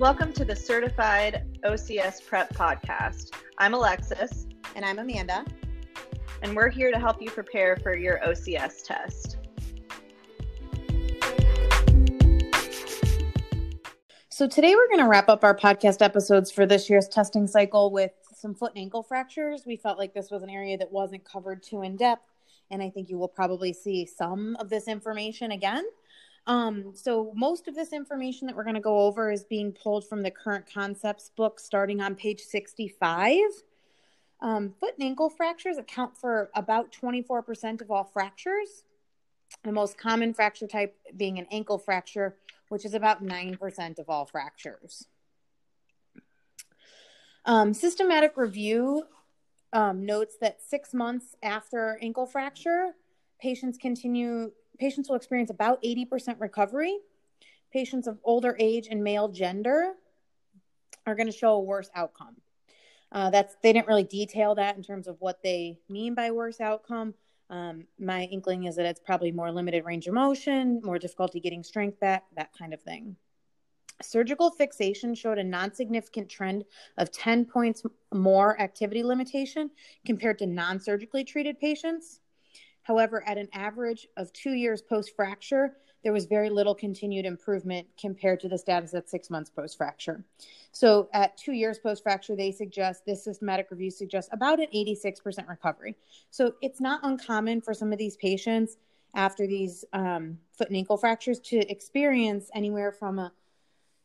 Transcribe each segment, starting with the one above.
Welcome to the Certified OCS Prep Podcast. I'm Alexis. And I'm Amanda. And we're here to help you prepare for your OCS test. So, today we're going to wrap up our podcast episodes for this year's testing cycle with some foot and ankle fractures. We felt like this was an area that wasn't covered too in depth. And I think you will probably see some of this information again. Um, so most of this information that we're going to go over is being pulled from the current concepts book starting on page 65. Um, foot and ankle fractures account for about 24% of all fractures. The most common fracture type being an ankle fracture, which is about 9% of all fractures. Um, systematic review um, notes that six months after ankle fracture, patients continue patients will experience about 80% recovery. Patients of older age and male gender are going to show a worse outcome. Uh, that's they didn't really detail that in terms of what they mean by worse outcome. Um, my inkling is that it's probably more limited range of motion, more difficulty getting strength back, that kind of thing. Surgical fixation showed a non significant trend of 10 points more activity limitation compared to non surgically treated patients. However, at an average of two years post fracture, there was very little continued improvement compared to the status at six months post fracture. So, at two years post fracture, they suggest this systematic review suggests about an 86% recovery. So, it's not uncommon for some of these patients after these um, foot and ankle fractures to experience anywhere from a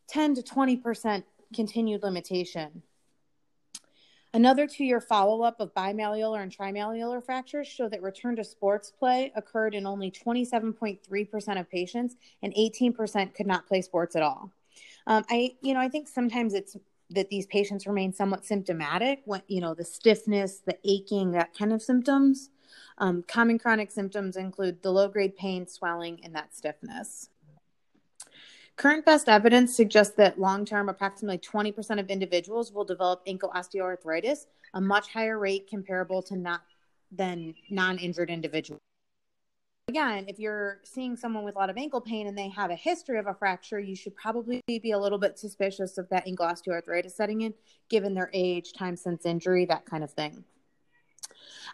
10 to 20% continued limitation. Another two year follow up of bimalleolar and trimalleolar fractures show that return to sports play occurred in only 27.3% of patients, and 18% could not play sports at all. Um, I, you know, I think sometimes it's that these patients remain somewhat symptomatic when, you know, the stiffness, the aching, that kind of symptoms. Um, common chronic symptoms include the low grade pain, swelling, and that stiffness. Current best evidence suggests that long term, approximately 20% of individuals will develop ankle osteoarthritis, a much higher rate comparable to not than non injured individuals. Again, if you're seeing someone with a lot of ankle pain and they have a history of a fracture, you should probably be a little bit suspicious of that ankle osteoarthritis setting in, given their age, time since injury, that kind of thing.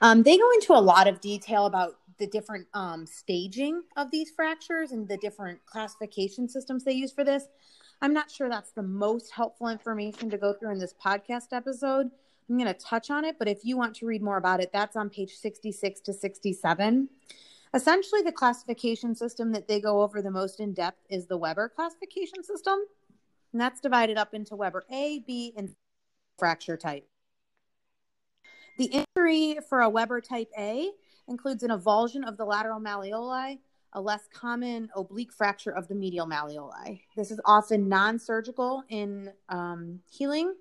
Um, they go into a lot of detail about the different um, staging of these fractures and the different classification systems they use for this. I'm not sure that's the most helpful information to go through in this podcast episode. I'm going to touch on it, but if you want to read more about it, that's on page 66 to 67. Essentially, the classification system that they go over the most in depth is the Weber classification system. And that's divided up into Weber A, B, and fracture type. The injury for a Weber type A includes an avulsion of the lateral malleoli, a less common oblique fracture of the medial malleoli. This is often non surgical in um, healing,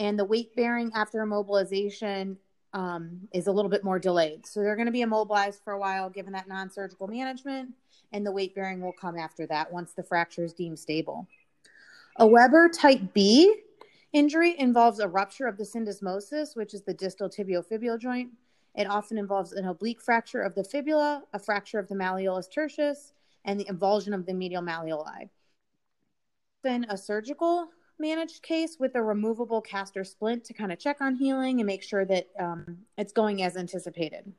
and the weight bearing after immobilization um, is a little bit more delayed. So they're going to be immobilized for a while given that non surgical management, and the weight bearing will come after that once the fracture is deemed stable. A Weber type B injury involves a rupture of the syndesmosis, which is the distal tibiofibular joint, it often involves an oblique fracture of the fibula, a fracture of the malleolus tertius, and the avulsion of the medial malleoli. Then a surgical managed case with a removable cast or splint to kind of check on healing and make sure that um, it's going as anticipated.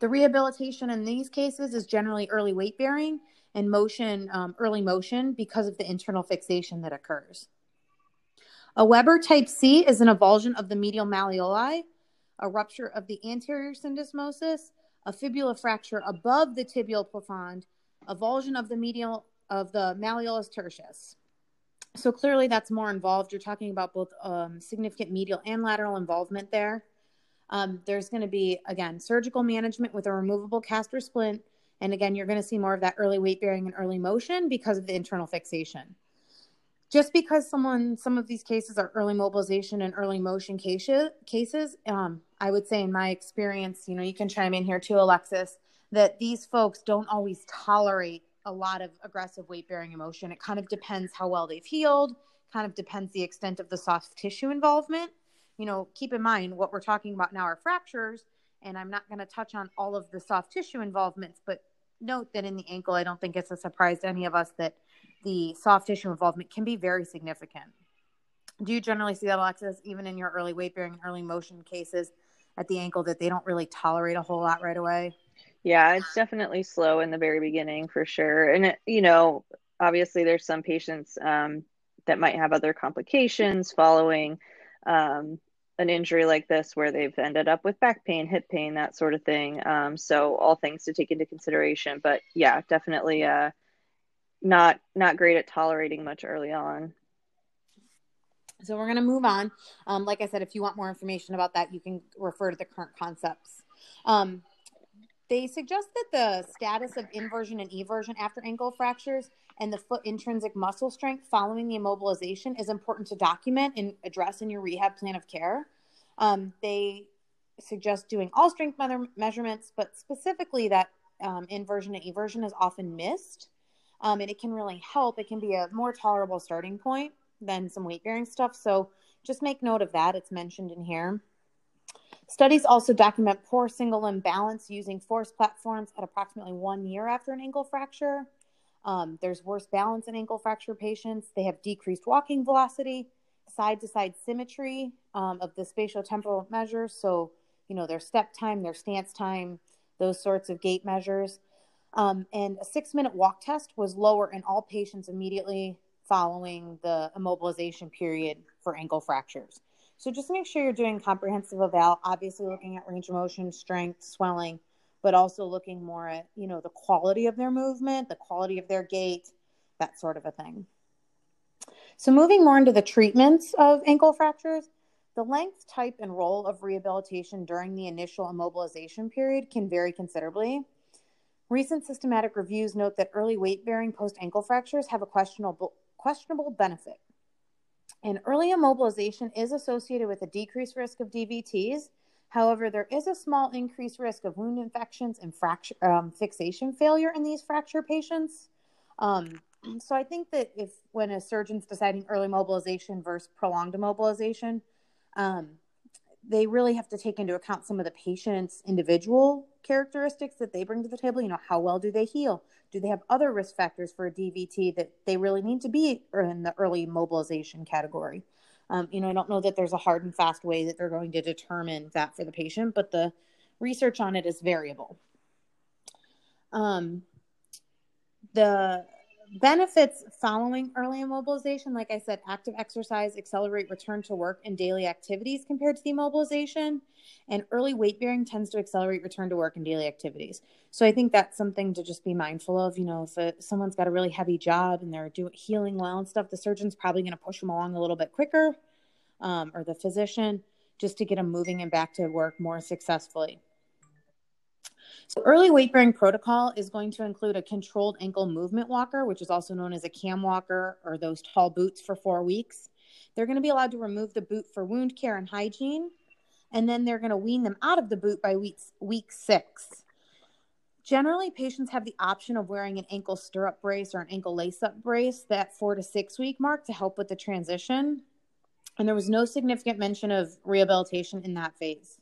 The rehabilitation in these cases is generally early weight bearing and motion, um, early motion because of the internal fixation that occurs. A Weber type C is an avulsion of the medial malleoli a rupture of the anterior syndesmosis, a fibula fracture above the tibial plafond, avulsion of the medial of the malleolus tertius. So clearly, that's more involved. You're talking about both um, significant medial and lateral involvement there. Um, there's going to be again surgical management with a removable cast or splint, and again, you're going to see more of that early weight bearing and early motion because of the internal fixation just because someone some of these cases are early mobilization and early motion cases cases um, i would say in my experience you know you can chime in here too alexis that these folks don't always tolerate a lot of aggressive weight bearing emotion. It kind of depends how well they've healed kind of depends the extent of the soft tissue involvement. You know keep in mind what we're talking about now are fractures and i'm not going to touch on all of the soft tissue involvements but note that in the ankle, I don't think it's a surprise to any of us that the soft tissue involvement can be very significant. Do you generally see that, Alexis, even in your early weight bearing, early motion cases at the ankle, that they don't really tolerate a whole lot right away? Yeah, it's definitely slow in the very beginning for sure. And, it, you know, obviously there's some patients um, that might have other complications following um, an injury like this where they've ended up with back pain, hip pain, that sort of thing. Um, so all things to take into consideration. But yeah, definitely uh, not not great at tolerating much early on. So we're going to move on. Um, like I said, if you want more information about that, you can refer to the current concepts. Um, they suggest that the status of inversion and eversion after ankle fractures and the foot intrinsic muscle strength following the immobilization is important to document and address in your rehab plan of care. Um, they suggest doing all strength measurements, but specifically that um, inversion and eversion is often missed. Um, and it can really help. It can be a more tolerable starting point than some weight bearing stuff. So just make note of that. It's mentioned in here. Studies also document poor single limb balance using force platforms at approximately one year after an ankle fracture. Um, there's worse balance in ankle fracture patients. They have decreased walking velocity, side to side symmetry um, of the spatial temporal measures. So, you know, their step time, their stance time, those sorts of gait measures. Um, and a six minute walk test was lower in all patients immediately following the immobilization period for ankle fractures. So just make sure you're doing comprehensive eval, obviously looking at range of motion, strength, swelling, but also looking more at, you know, the quality of their movement, the quality of their gait, that sort of a thing. So moving more into the treatments of ankle fractures, the length, type, and role of rehabilitation during the initial immobilization period can vary considerably. Recent systematic reviews note that early weight bearing post ankle fractures have a questionable, questionable benefit. And early immobilization is associated with a decreased risk of DVTs. However, there is a small increased risk of wound infections and fracture, um, fixation failure in these fracture patients. Um, so I think that if when a surgeon's deciding early mobilization versus prolonged immobilization, um, they really have to take into account some of the patient's individual characteristics that they bring to the table. You know, how well do they heal? Do they have other risk factors for a DVT that they really need to be in the early mobilization category? Um, you know, I don't know that there's a hard and fast way that they're going to determine that for the patient, but the research on it is variable. Um, the benefits following early immobilization, like I said, active exercise, accelerate return to work and daily activities compared to the immobilization. And early weight bearing tends to accelerate return to work and daily activities. So I think that's something to just be mindful of. You know, if it, someone's got a really heavy job and they're doing healing well and stuff, the surgeon's probably going to push them along a little bit quicker, um, or the physician, just to get them moving and back to work more successfully. So early weight bearing protocol is going to include a controlled ankle movement walker, which is also known as a cam walker or those tall boots for four weeks. They're going to be allowed to remove the boot for wound care and hygiene, and then they're going to wean them out of the boot by week, week six. Generally, patients have the option of wearing an ankle stirrup brace or an ankle lace up brace that four to six week mark to help with the transition. And there was no significant mention of rehabilitation in that phase.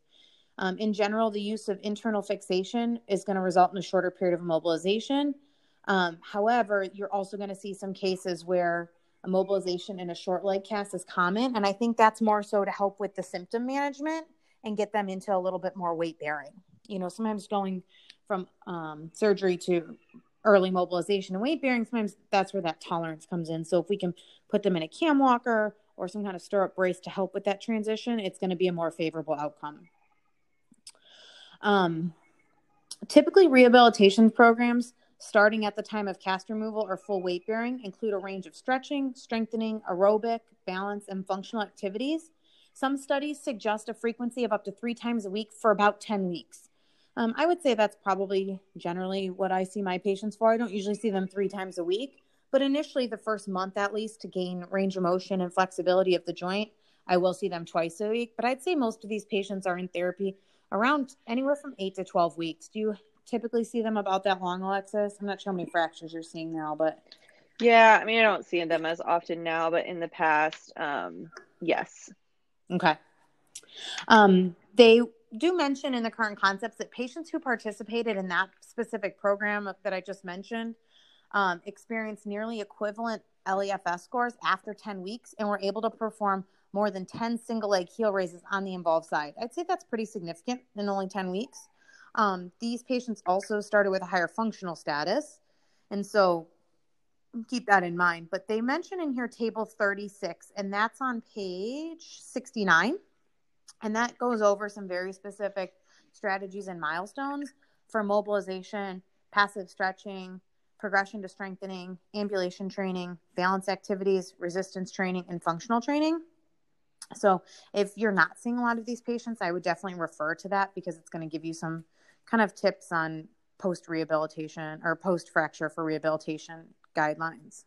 Um, in general, the use of internal fixation is going to result in a shorter period of immobilization. Um, however, you're also going to see some cases where immobilization in a short leg cast is common. And I think that's more so to help with the symptom management and get them into a little bit more weight bearing. You know, sometimes going from um, surgery to early mobilization and weight bearing, sometimes that's where that tolerance comes in. So if we can put them in a cam walker or some kind of stirrup brace to help with that transition, it's going to be a more favorable outcome. Um, typically, rehabilitation programs starting at the time of cast removal or full weight bearing include a range of stretching, strengthening, aerobic, balance, and functional activities. Some studies suggest a frequency of up to three times a week for about 10 weeks. Um, I would say that's probably generally what I see my patients for. I don't usually see them three times a week, but initially, the first month at least, to gain range of motion and flexibility of the joint, I will see them twice a week. But I'd say most of these patients are in therapy around anywhere from eight to 12 weeks. Do you typically see them about that long, Alexis? I'm not sure how many fractures you're seeing now, but. Yeah, I mean, I don't see them as often now, but in the past, um, yes. Okay. Um, they do mention in the current concepts that patients who participated in that specific program that I just mentioned um, experienced nearly equivalent LEFS scores after 10 weeks and were able to perform more than 10 single leg heel raises on the involved side. I'd say that's pretty significant in only 10 weeks. Um, these patients also started with a higher functional status. And so keep that in mind. But they mention in here table 36, and that's on page 69. And that goes over some very specific strategies and milestones for mobilization, passive stretching, progression to strengthening, ambulation training, balance activities, resistance training, and functional training. So, if you're not seeing a lot of these patients, I would definitely refer to that because it's going to give you some kind of tips on post rehabilitation or post fracture for rehabilitation guidelines.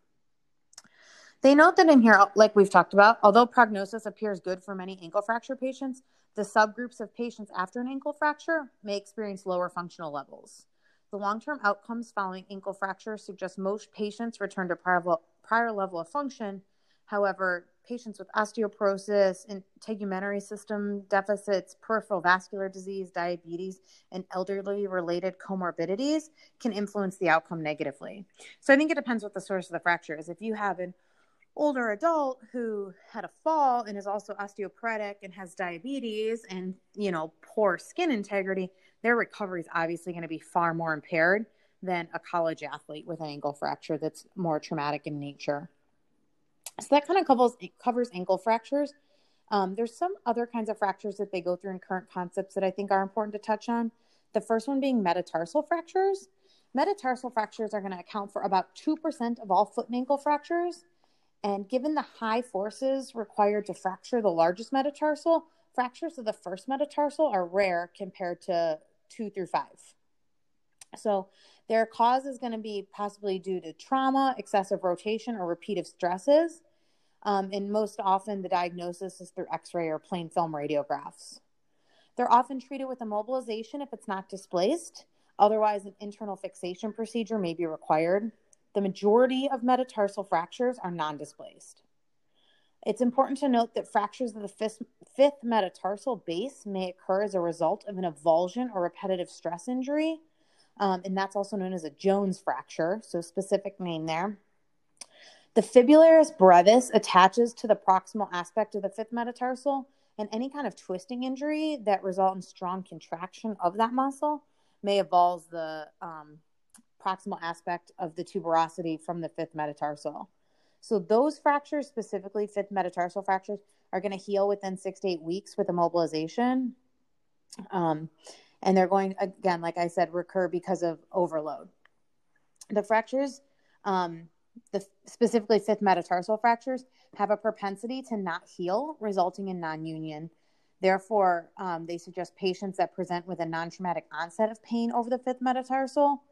They note that in here, like we've talked about, although prognosis appears good for many ankle fracture patients, the subgroups of patients after an ankle fracture may experience lower functional levels. The long term outcomes following ankle fracture suggest most patients return to prior, prior level of function. However, patients with osteoporosis, and integumentary system deficits, peripheral vascular disease, diabetes, and elderly related comorbidities can influence the outcome negatively. So I think it depends what the source of the fracture is. If you have an older adult who had a fall and is also osteoporotic and has diabetes and you know poor skin integrity their recovery is obviously going to be far more impaired than a college athlete with an ankle fracture that's more traumatic in nature so that kind of covers covers ankle fractures um, there's some other kinds of fractures that they go through in current concepts that i think are important to touch on the first one being metatarsal fractures metatarsal fractures are going to account for about 2% of all foot and ankle fractures and given the high forces required to fracture the largest metatarsal, fractures of the first metatarsal are rare compared to two through five. So their cause is going to be possibly due to trauma, excessive rotation, or repeated stresses. Um, and most often, the diagnosis is through x ray or plain film radiographs. They're often treated with immobilization if it's not displaced. Otherwise, an internal fixation procedure may be required. The majority of metatarsal fractures are non displaced. It's important to note that fractures of the fifth, fifth, metatarsal base may occur as a result of an avulsion or repetitive stress injury, um, and that's also known as a Jones fracture, so specific name there. The fibularis brevis attaches to the proximal aspect of the fifth metatarsal, and any kind of twisting injury that result in strong contraction of that muscle may avulse the um, proximal aspect of the tuberosity from the fifth metatarsal. So those fractures, specifically fifth metatarsal fractures, are going to heal within six to eight weeks with immobilization. Um, and they're going, again, like I said, recur because of overload. The fractures, um, the specifically fifth metatarsal fractures, have a propensity to not heal, resulting in non union. Therefore, um, they suggest patients that present with a non traumatic onset of pain over the fifth metatarsal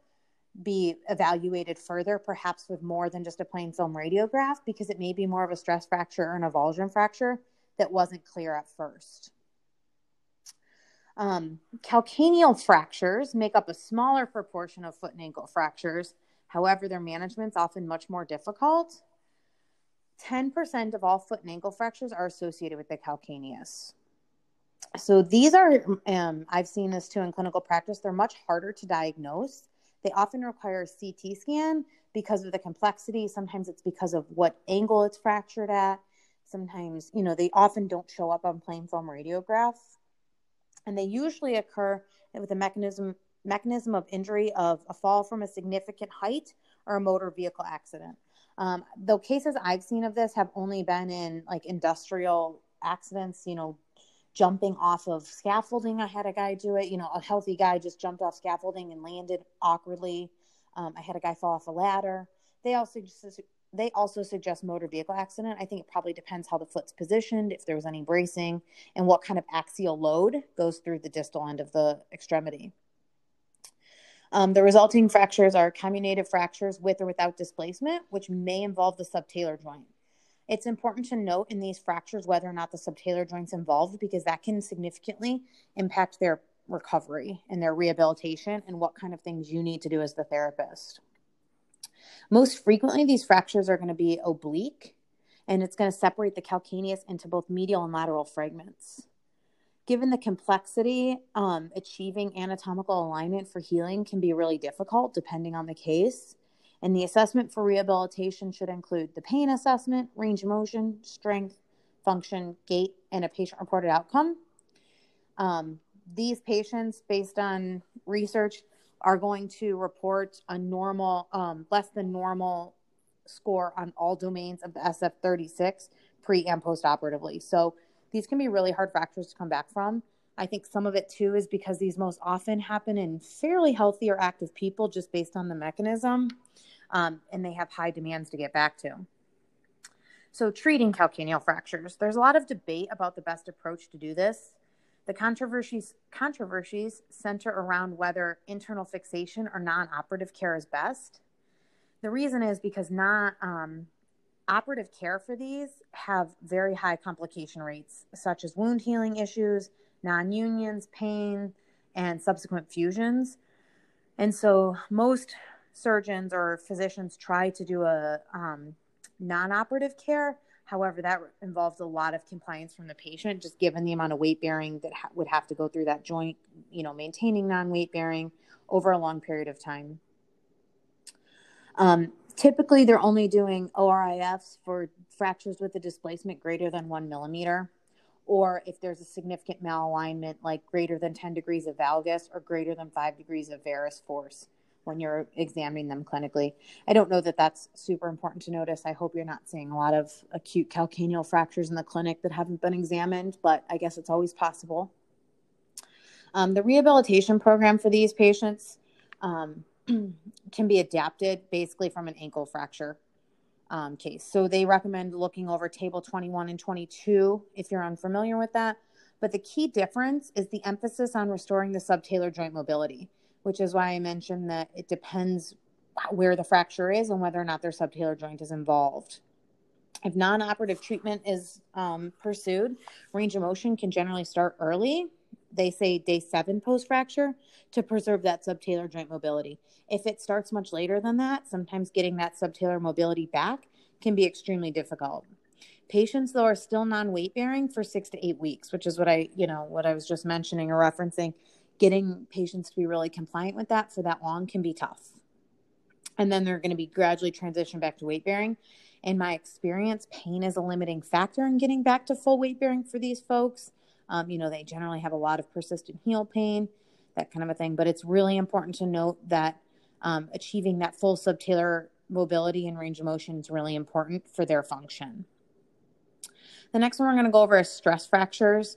be evaluated further, perhaps with more than just a plain film radiograph, because it may be more of a stress fracture or an avulsion fracture that wasn't clear at first. Um, calcaneal fractures make up a smaller proportion of foot and ankle fractures. However, their management is often much more difficult. 10% of all foot and ankle fractures are associated with the calcaneus. So these are, um, I've seen this too in clinical practice, they're much harder to diagnose they often require a CT scan because of the complexity. Sometimes it's because of what angle it's fractured at. Sometimes, you know, they often don't show up on plain film radiographs. And they usually occur with a mechanism mechanism of injury of a fall from a significant height or a motor vehicle accident. Um, the cases I've seen of this have only been in like industrial accidents, you know, jumping off of scaffolding. I had a guy do it. You know, a healthy guy just jumped off scaffolding and landed awkwardly. Um, I had a guy fall off a ladder. They also they also suggest motor vehicle accident. I think it probably depends how the foot's positioned, if there was any bracing, and what kind of axial load goes through the distal end of the extremity. Um, the resulting fractures are comminuted fractures with or without displacement, which may involve the subtalar joint. It's important to note in these fractures whether or not the subtalar joint's involved because that can significantly impact their recovery and their rehabilitation and what kind of things you need to do as the therapist. Most frequently, these fractures are going to be oblique and it's going to separate the calcaneus into both medial and lateral fragments. Given the complexity, um, achieving anatomical alignment for healing can be really difficult depending on the case. And the assessment for rehabilitation should include the pain assessment, range of motion, strength, function, gait, and a patient reported outcome. Um, these patients, based on research, are going to report a normal, um, less than normal score on all domains of the SF36 pre and post operatively. So these can be really hard fractures to come back from. I think some of it too is because these most often happen in fairly healthy or active people just based on the mechanism, um, and they have high demands to get back to. So, treating calcaneal fractures, there's a lot of debate about the best approach to do this. The controversies, controversies center around whether internal fixation or non operative care is best. The reason is because non um, operative care for these have very high complication rates, such as wound healing issues, non unions, pain, and subsequent fusions. And so most surgeons or physicians try to do a um, non operative care However, that involves a lot of compliance from the patient, just given the amount of weight bearing that ha- would have to go through that joint, you know, maintaining non weight bearing over a long period of time. Um, typically, they're only doing ORIFs for fractures with a displacement greater than one millimeter, or if there's a significant malalignment, like greater than 10 degrees of valgus or greater than five degrees of varus force when you're examining them clinically. I don't know that that's super important to notice. I hope you're not seeing a lot of acute calcaneal fractures in the clinic that haven't been examined, but I guess it's always possible. Um, the rehabilitation program for these patients um, can be adapted basically from an ankle fracture um, case. So they recommend looking over table 21 and 22 if you're unfamiliar with that. But the key difference is the emphasis on restoring the subtalar joint mobility which is why I mentioned that it depends where the fracture is and whether or not their subtalar joint is involved. If non operative treatment is um, pursued, range of motion can generally start early. They say day seven post fracture to preserve that subtalar joint mobility. If it starts much later than that, sometimes getting that subtalar mobility back can be extremely difficult. Patients, though, are still non weight bearing for six to eight weeks, which is what I, you know, what I was just mentioning or referencing getting patients to be really compliant with that for that long can be tough. And then they're going to be gradually transitioned back to weight bearing. In my experience, pain is a limiting factor in getting back to full weight bearing for these folks. Um, you know, they generally have a lot of persistent heel pain, that kind of a thing. But it's really important to note that um, achieving that full subtalar mobility and range of motion is really important for their function. The next one we're going to go over is stress fractures.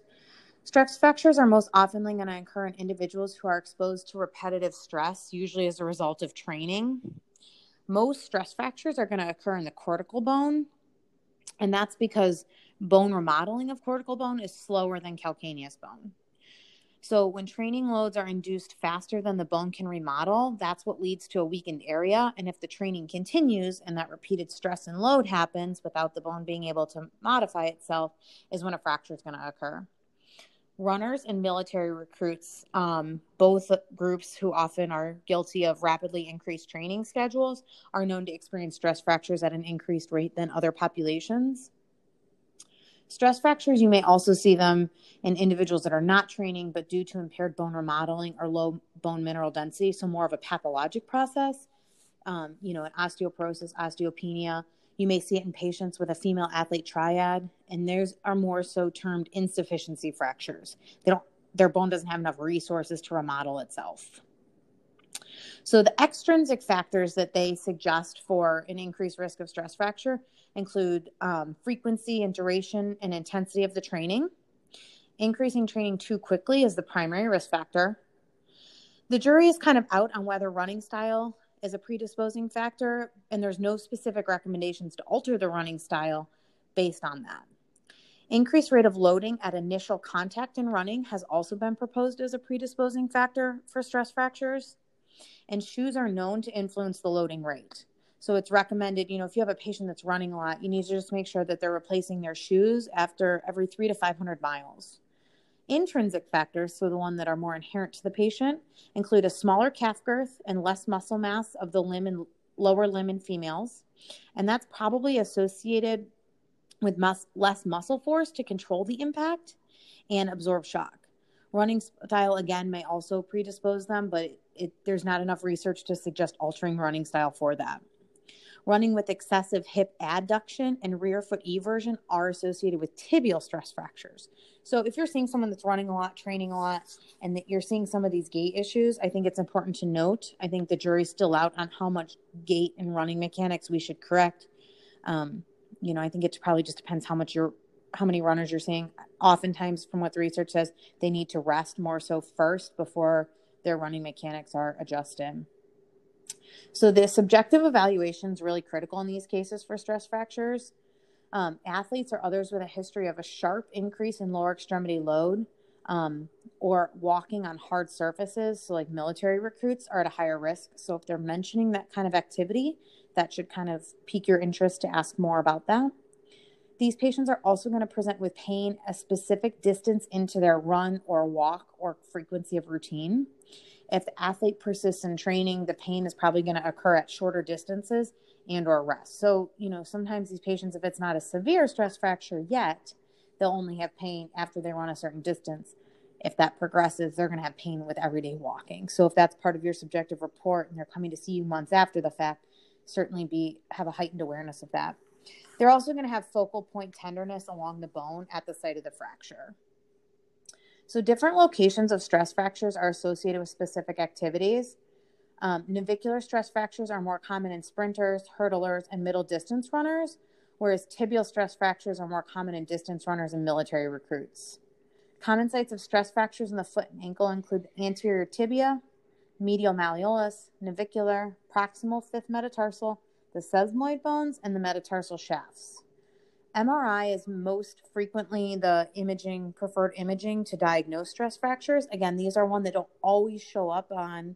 Stress fractures are most often going to occur in individuals who are exposed to repetitive stress, usually as a result of training. Most stress fractures are going to occur in the cortical bone, and that's because bone remodeling of cortical bone is slower than cancellous bone. So, when training loads are induced faster than the bone can remodel, that's what leads to a weakened area. And if the training continues and that repeated stress and load happens without the bone being able to modify itself, is when a fracture is going to occur runners and military recruits, um, both groups who often are guilty of rapidly increased training schedules, are known to experience stress fractures at an increased rate than other populations. Stress fractures, you may also see them in individuals that are not training, but due to impaired bone remodeling or low bone mineral density, so more of a pathologic process. Um, you know, an osteoporosis, osteopenia, you may see it in patients with a female athlete triad, and theirs are more so termed insufficiency fractures. They don't, their bone doesn't have enough resources to remodel itself. So, the extrinsic factors that they suggest for an increased risk of stress fracture include um, frequency and duration and intensity of the training. Increasing training too quickly is the primary risk factor. The jury is kind of out on whether running style is a predisposing factor, and there's no specific recommendations to alter the running style based on that. Increased rate of loading at initial contact in running has also been proposed as a predisposing factor for stress fractures. And shoes are known to influence the loading rate. So it's recommended, you know, if you have a patient that's running a lot, you need to just make sure that they're replacing their shoes after every three to 500 miles. Intrinsic factors, so the one that are more inherent to the patient, include a smaller calf girth and less muscle mass of the limb and lower limb in females. And that's probably associated with mus- less muscle force to control the impact and absorb shock. Running style, again, may also predispose them, but it, there's not enough research to suggest altering running style for that. Running with excessive hip adduction and rear foot eversion are associated with tibial stress fractures. So, if you're seeing someone that's running a lot, training a lot, and that you're seeing some of these gait issues, I think it's important to note. I think the jury's still out on how much gait and running mechanics we should correct. Um, you know, I think it probably just depends how much you're, how many runners you're seeing. Oftentimes, from what the research says, they need to rest more so first before their running mechanics are adjusted. So the subjective evaluation is really critical in these cases for stress fractures. Um, athletes or others with a history of a sharp increase in lower extremity load um, or walking on hard surfaces, so like military recruits, are at a higher risk. So if they're mentioning that kind of activity, that should kind of pique your interest to ask more about that. These patients are also going to present with pain a specific distance into their run or walk or frequency of routine. If the athlete persists in training, the pain is probably going to occur at shorter distances and or rest. So, you know, sometimes these patients, if it's not a severe stress fracture yet, they'll only have pain after they run a certain distance. If that progresses, they're going to have pain with everyday walking. So, if that's part of your subjective report and they're coming to see you months after the fact, certainly be have a heightened awareness of that. They're also going to have focal point tenderness along the bone at the site of the fracture. So, different locations of stress fractures are associated with specific activities. Um, navicular stress fractures are more common in sprinters, hurdlers, and middle distance runners, whereas tibial stress fractures are more common in distance runners and military recruits. Common sites of stress fractures in the foot and ankle include anterior tibia, medial malleolus, navicular, proximal fifth metatarsal, the sesamoid bones, and the metatarsal shafts. MRI is most frequently the imaging preferred imaging to diagnose stress fractures. Again, these are one that don't always show up on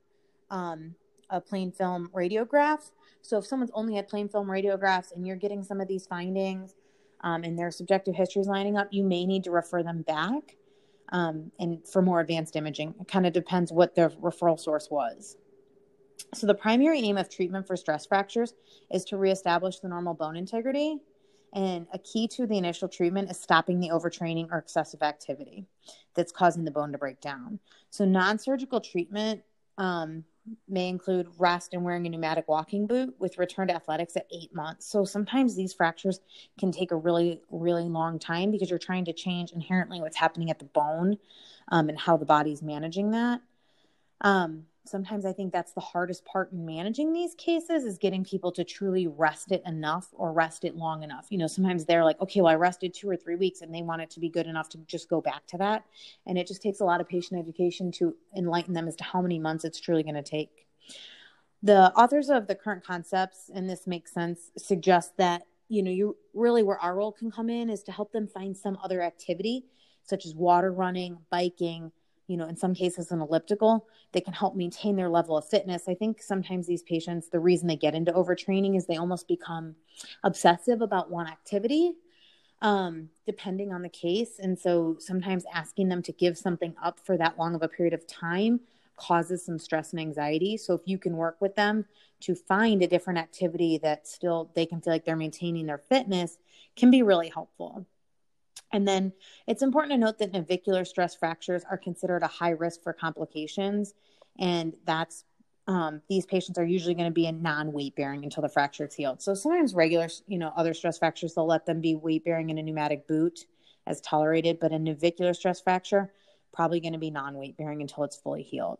um, a plain film radiograph. So if someone's only had plain film radiographs and you're getting some of these findings um, and their subjective histories lining up, you may need to refer them back um, and for more advanced imaging. It kind of depends what their referral source was. So the primary aim of treatment for stress fractures is to reestablish the normal bone integrity and a key to the initial treatment is stopping the overtraining or excessive activity that's causing the bone to break down. So, non surgical treatment um, may include rest and wearing a pneumatic walking boot with return to athletics at eight months. So, sometimes these fractures can take a really, really long time because you're trying to change inherently what's happening at the bone um, and how the body's managing that. Um, sometimes I think that's the hardest part in managing these cases is getting people to truly rest it enough or rest it long enough. You know, sometimes they're like, okay, well, I rested two or three weeks and they want it to be good enough to just go back to that. And it just takes a lot of patient education to enlighten them as to how many months it's truly going to take. The authors of the current concepts, and this makes sense, suggest that, you know, you really where our role can come in is to help them find some other activity, such as water running, biking, you know, in some cases an elliptical that can help maintain their level of fitness. I think sometimes these patients, the reason they get into overtraining is they almost become obsessive about one activity, um, depending on the case. And so sometimes asking them to give something up for that long of a period of time causes some stress and anxiety. So if you can work with them to find a different activity that still they can feel like they're maintaining their fitness can be really helpful. And then it's important to note that navicular stress fractures are considered a high risk for complications. And that's um, these patients are usually going to be in non-weight bearing until the fracture is healed. So sometimes regular, you know, other stress fractures, they'll let them be weight bearing in a pneumatic boot as tolerated, but a navicular stress fracture, probably going to be non-weight bearing until it's fully healed.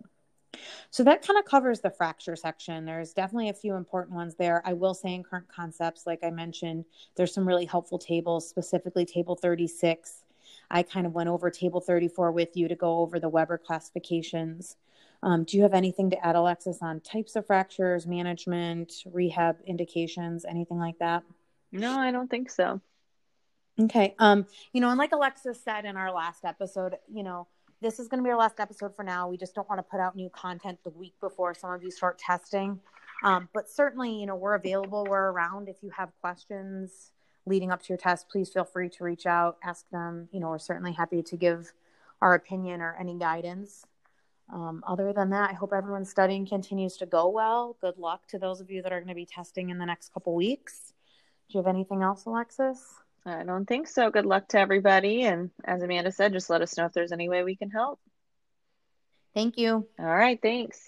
So that kind of covers the fracture section. There's definitely a few important ones there. I will say in current concepts, like I mentioned, there's some really helpful tables, specifically table 36. I kind of went over table 34 with you to go over the Weber classifications. Um, do you have anything to add, Alexis, on types of fractures, management, rehab indications, anything like that? No, I don't think so. Okay. Um, you know, and like Alexis said in our last episode, you know, this is going to be our last episode for now. We just don't want to put out new content the week before some of you start testing. Um, but certainly, you know, we're available. We're around. If you have questions leading up to your test, please feel free to reach out, ask them. You know, we're certainly happy to give our opinion or any guidance. Um, other than that, I hope everyone's studying continues to go well. Good luck to those of you that are going to be testing in the next couple weeks. Do you have anything else, Alexis? I don't think so. Good luck to everybody. And as Amanda said, just let us know if there's any way we can help. Thank you. All right. Thanks.